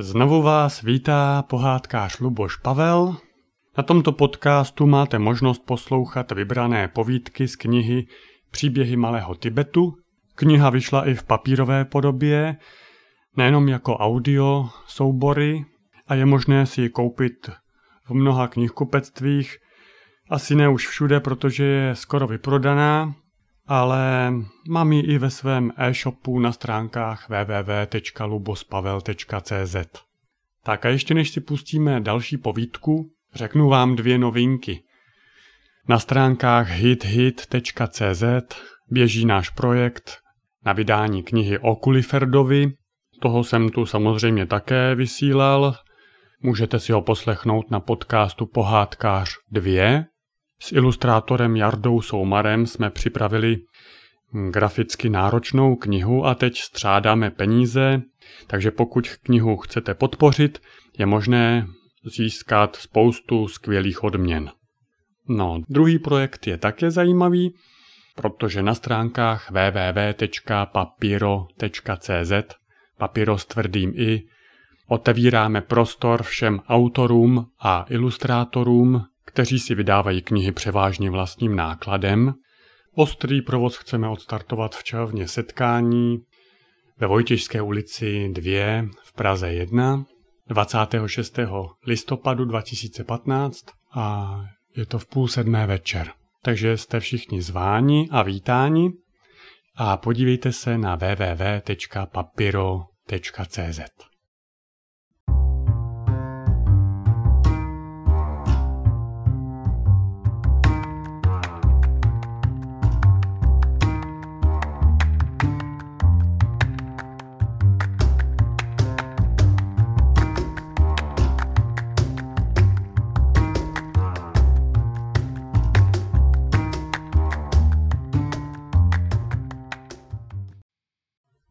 Znovu vás vítá pohádkář Luboš Pavel. Na tomto podcastu máte možnost poslouchat vybrané povídky z knihy Příběhy malého Tibetu. Kniha vyšla i v papírové podobě, nejenom jako audio soubory a je možné si ji koupit v mnoha knihkupectvích. Asi ne už všude, protože je skoro vyprodaná, ale mám ji i ve svém e-shopu na stránkách www.lubospavel.cz. Tak a ještě než si pustíme další povídku, řeknu vám dvě novinky. Na stránkách hithit.cz běží náš projekt na vydání knihy o Kuliferdovi. Toho jsem tu samozřejmě také vysílal. Můžete si ho poslechnout na podcastu Pohádkář 2, s ilustrátorem Jardou Soumarem jsme připravili graficky náročnou knihu a teď střádáme peníze, takže pokud knihu chcete podpořit, je možné získat spoustu skvělých odměn. No, druhý projekt je také zajímavý, protože na stránkách www.papiro.cz papiro s tvrdým i otevíráme prostor všem autorům a ilustrátorům kteří si vydávají knihy převážně vlastním nákladem. Ostrý provoz chceme odstartovat v čelovně setkání ve Vojtěžské ulici 2 v Praze 1 26. listopadu 2015 a je to v půl sedmé večer. Takže jste všichni zváni a vítáni a podívejte se na www.papiro.cz.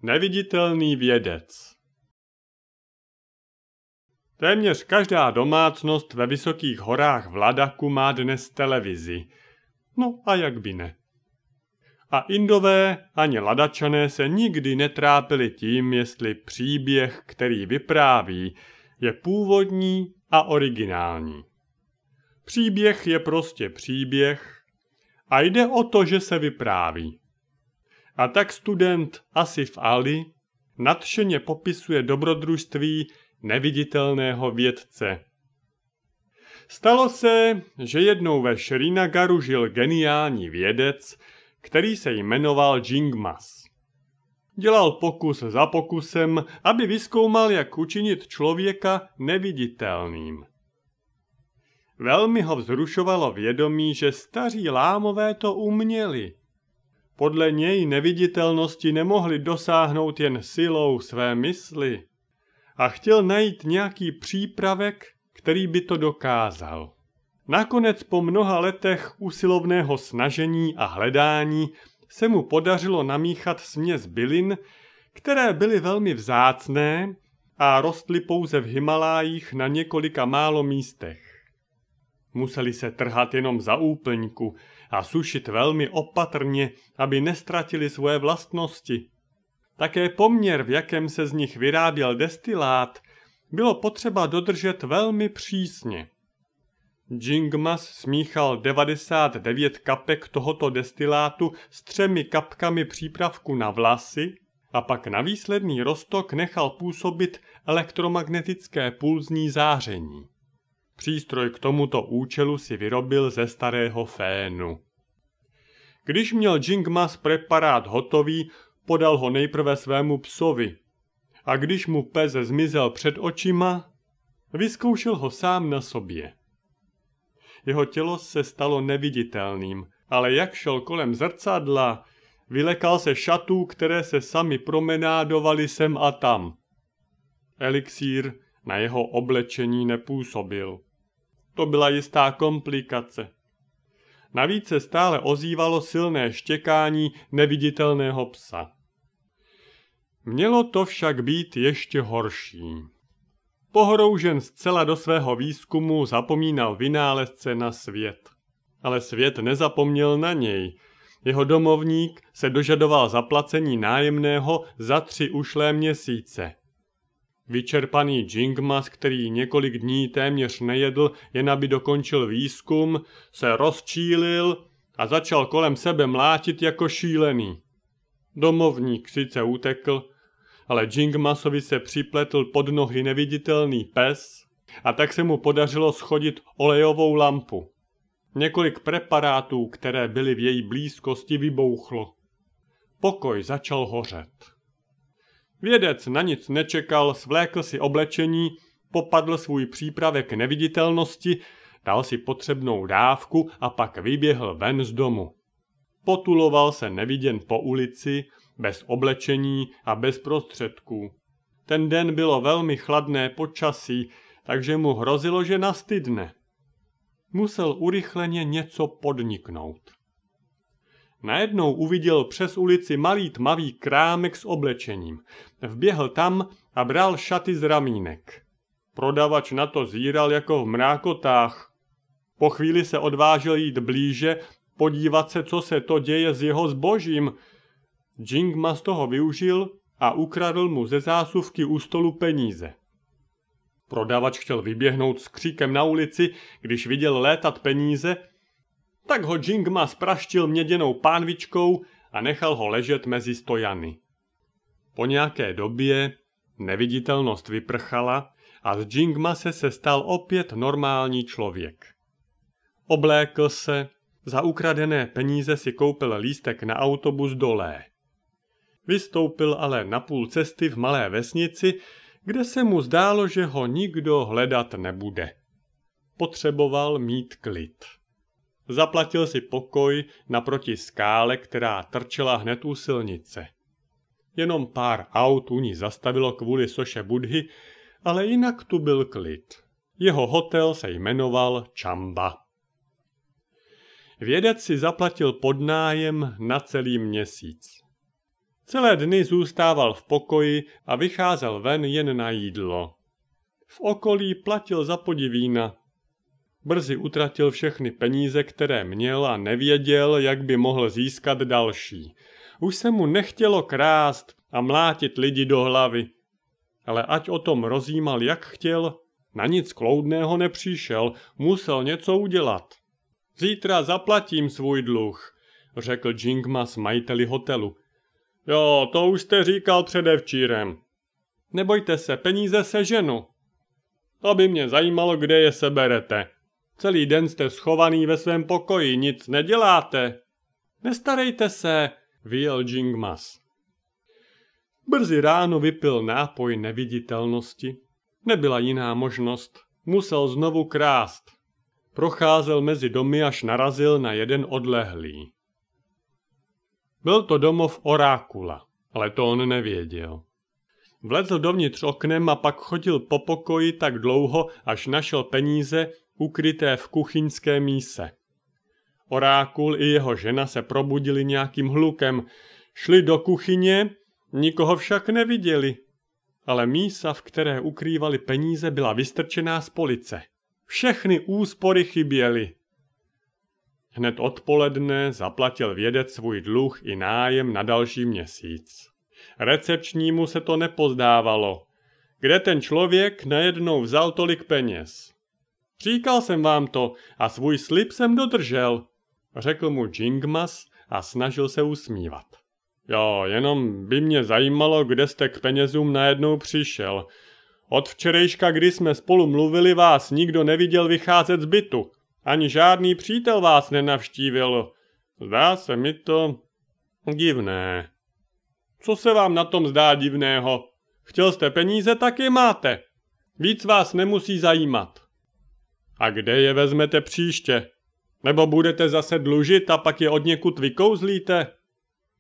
Neviditelný vědec Téměř každá domácnost ve vysokých horách v Ladaku má dnes televizi. No a jak by ne. A Indové ani Ladačané se nikdy netrápili tím, jestli příběh, který vypráví, je původní a originální. Příběh je prostě příběh a jde o to, že se vypráví. A tak student Asif Ali nadšeně popisuje dobrodružství neviditelného vědce. Stalo se, že jednou ve Srinagaru žil geniální vědec, který se jmenoval Jingmas. Dělal pokus za pokusem, aby vyskoumal, jak učinit člověka neviditelným. Velmi ho vzrušovalo vědomí, že staří lámové to uměli – podle něj neviditelnosti nemohli dosáhnout jen silou své mysli a chtěl najít nějaký přípravek, který by to dokázal. Nakonec po mnoha letech usilovného snažení a hledání se mu podařilo namíchat směs bylin, které byly velmi vzácné a rostly pouze v Himalájích na několika málo místech. Museli se trhat jenom za úplňku, a sušit velmi opatrně, aby nestratili svoje vlastnosti. Také poměr, v jakém se z nich vyráběl destilát, bylo potřeba dodržet velmi přísně. Jingmas smíchal 99 kapek tohoto destilátu s třemi kapkami přípravku na vlasy a pak na výsledný roztok nechal působit elektromagnetické pulzní záření. Přístroj k tomuto účelu si vyrobil ze starého fénu. Když měl Jingmas preparát hotový, podal ho nejprve svému psovi. A když mu pes zmizel před očima, vyzkoušel ho sám na sobě. Jeho tělo se stalo neviditelným, ale jak šel kolem zrcadla, vylekal se šatů, které se sami promenádovali sem a tam. Elixír na jeho oblečení nepůsobil. To byla jistá komplikace. Navíc se stále ozývalo silné štěkání neviditelného psa. Mělo to však být ještě horší. Pohroužen zcela do svého výzkumu zapomínal vynálezce na svět. Ale svět nezapomněl na něj. Jeho domovník se dožadoval zaplacení nájemného za tři ušlé měsíce. Vyčerpaný Jingmas, který několik dní téměř nejedl, jen aby dokončil výzkum, se rozčílil a začal kolem sebe mlátit jako šílený. Domovník sice utekl, ale Jingmasovi se připletl pod nohy neviditelný pes a tak se mu podařilo schodit olejovou lampu. Několik preparátů, které byly v její blízkosti, vybouchlo. Pokoj začal hořet. Vědec na nic nečekal, svlékl si oblečení, popadl svůj přípravek neviditelnosti, dal si potřebnou dávku a pak vyběhl ven z domu. Potuloval se neviděn po ulici, bez oblečení a bez prostředků. Ten den bylo velmi chladné počasí, takže mu hrozilo, že nastydne. Musel urychleně něco podniknout. Najednou uviděl přes ulici malý tmavý krámek s oblečením. Vběhl tam a bral šaty z ramínek. Prodavač na to zíral jako v mrákotách. Po chvíli se odvážil jít blíže, podívat se, co se to děje s jeho zbožím. Jingma z toho využil a ukradl mu ze zásuvky u stolu peníze. Prodavač chtěl vyběhnout s kříkem na ulici, když viděl létat peníze, tak ho Jingma spraštil měděnou pánvičkou a nechal ho ležet mezi stojany. Po nějaké době neviditelnost vyprchala a z Jingma se se stal opět normální člověk. Oblékl se, za ukradené peníze si koupil lístek na autobus dolé. Vystoupil ale na půl cesty v malé vesnici, kde se mu zdálo, že ho nikdo hledat nebude. Potřeboval mít klid. Zaplatil si pokoj naproti skále, která trčela hned u silnice. Jenom pár aut u ní zastavilo kvůli soše Budhy, ale jinak tu byl klid. Jeho hotel se jmenoval Čamba. Vědec si zaplatil podnájem na celý měsíc. Celé dny zůstával v pokoji a vycházel ven jen na jídlo. V okolí platil za podivína. Brzy utratil všechny peníze, které měl a nevěděl, jak by mohl získat další. Už se mu nechtělo krást a mlátit lidi do hlavy. Ale ať o tom rozjímal jak chtěl, na nic kloudného nepřišel, musel něco udělat. Zítra zaplatím svůj dluh, řekl Jingmas majiteli hotelu. Jo, to už jste říkal předevčírem. Nebojte se, peníze se ženu. To by mě zajímalo, kde je seberete. Celý den jste schovaný ve svém pokoji, nic neděláte. Nestarejte se, vyjel Jingmas. Brzy ráno vypil nápoj neviditelnosti. Nebyla jiná možnost. Musel znovu krást. Procházel mezi domy, až narazil na jeden odlehlý. Byl to domov orákula, ale to on nevěděl. Vlezl dovnitř oknem a pak chodil po pokoji tak dlouho, až našel peníze ukryté v kuchyňské míse. Orákul i jeho žena se probudili nějakým hlukem, šli do kuchyně, nikoho však neviděli. Ale mísa, v které ukrývali peníze, byla vystrčená z police. Všechny úspory chyběly. Hned odpoledne zaplatil vědec svůj dluh i nájem na další měsíc. Recepčnímu se to nepozdávalo. Kde ten člověk najednou vzal tolik peněz? Říkal jsem vám to a svůj slib jsem dodržel, řekl mu Jingmas a snažil se usmívat. Jo, jenom by mě zajímalo, kde jste k penězům najednou přišel. Od včerejška, kdy jsme spolu mluvili, vás nikdo neviděl vycházet z bytu. Ani žádný přítel vás nenavštívil. Zdá se mi to divné. Co se vám na tom zdá divného? Chtěl jste peníze, tak je máte. Víc vás nemusí zajímat. A kde je vezmete příště? Nebo budete zase dlužit a pak je od někud vykouzlíte?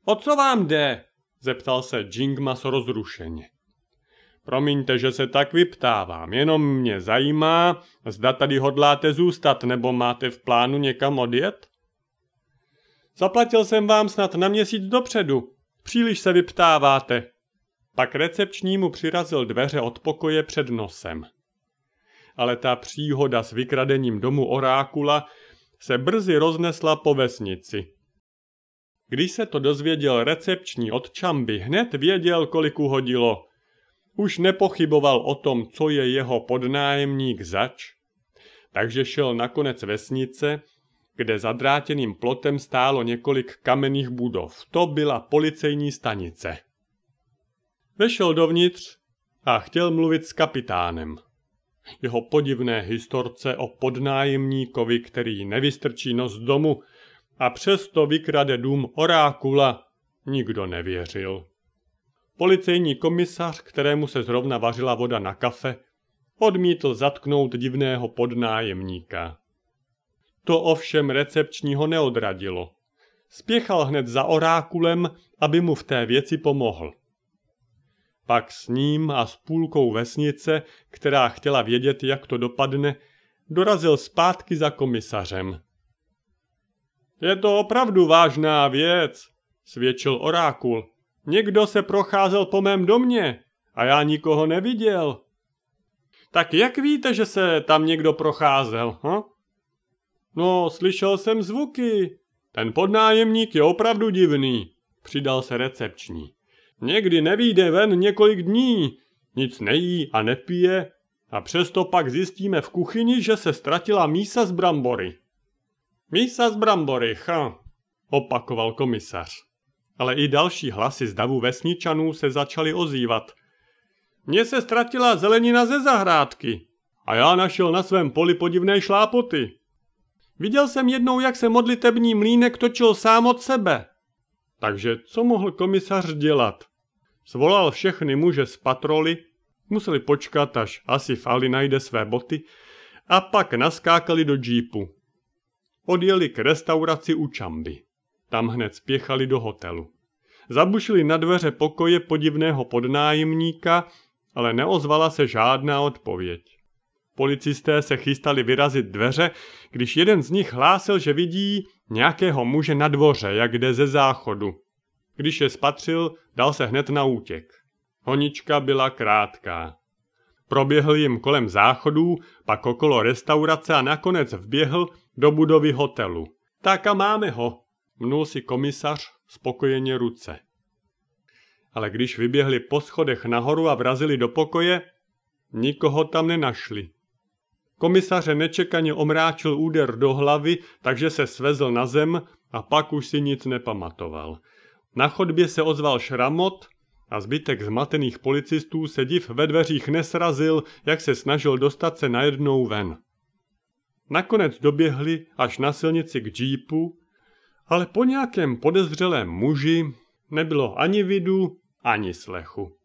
O co vám jde? zeptal se Jingmas rozrušeně. Promiňte, že se tak vyptávám, jenom mě zajímá, zda tady hodláte zůstat nebo máte v plánu někam odjet? Zaplatil jsem vám snad na měsíc dopředu. Příliš se vyptáváte. Pak recepčnímu přirazil dveře od pokoje před nosem. Ale ta příhoda s vykradením domu orákula se brzy roznesla po vesnici. Když se to dozvěděl recepční od Čamby, hned věděl, kolik uhodilo – Už nepochyboval o tom, co je jeho podnájemník zač, takže šel na konec vesnice, kde zadrátěným plotem stálo několik kamenných budov. To byla policejní stanice. Vešel dovnitř a chtěl mluvit s kapitánem. Jeho podivné historce o podnájemníkovi, který nevystrčí nos z domu a přesto vykrade dům orákula, nikdo nevěřil. Policejní komisař, kterému se zrovna vařila voda na kafe, odmítl zatknout divného podnájemníka. To ovšem recepčního neodradilo. Spěchal hned za orákulem, aby mu v té věci pomohl. Pak s ním a s půlkou vesnice, která chtěla vědět, jak to dopadne, dorazil zpátky za komisařem. Je to opravdu vážná věc, svědčil orákul. Někdo se procházel po mém domě a já nikoho neviděl. Tak jak víte, že se tam někdo procházel, hm? No, slyšel jsem zvuky. Ten podnájemník je opravdu divný, přidal se recepční. Někdy nevíde ven několik dní, nic nejí a nepije a přesto pak zjistíme v kuchyni, že se ztratila mísa z brambory. Mísa z brambory, ha, opakoval komisař. Ale i další hlasy z davu vesničanů se začaly ozývat. Mně se ztratila zelenina ze zahrádky a já našel na svém poli podivné šlápoty. Viděl jsem jednou, jak se modlitební mlínek točil sám od sebe. Takže co mohl komisař dělat? Svolal všechny muže z patroly, museli počkat, až asi Fali najde své boty, a pak naskákali do džípu. Odjeli k restauraci u Čamby. Tam hned spěchali do hotelu. Zabušili na dveře pokoje podivného podnájemníka, ale neozvala se žádná odpověď. Policisté se chystali vyrazit dveře, když jeden z nich hlásil, že vidí nějakého muže na dvoře, jak jde ze záchodu. Když je spatřil, dal se hned na útěk. Honička byla krátká. Proběhl jim kolem záchodů, pak okolo restaurace a nakonec vběhl do budovy hotelu. Tak a máme ho, mnul si komisař spokojeně ruce. Ale když vyběhli po schodech nahoru a vrazili do pokoje, nikoho tam nenašli. Komisaře nečekaně omráčil úder do hlavy, takže se svezl na zem a pak už si nic nepamatoval. Na chodbě se ozval šramot a zbytek zmatených policistů se div ve dveřích nesrazil, jak se snažil dostat se najednou ven. Nakonec doběhli až na silnici k džípu, ale po nějakém podezřelém muži nebylo ani vidu, ani slechu.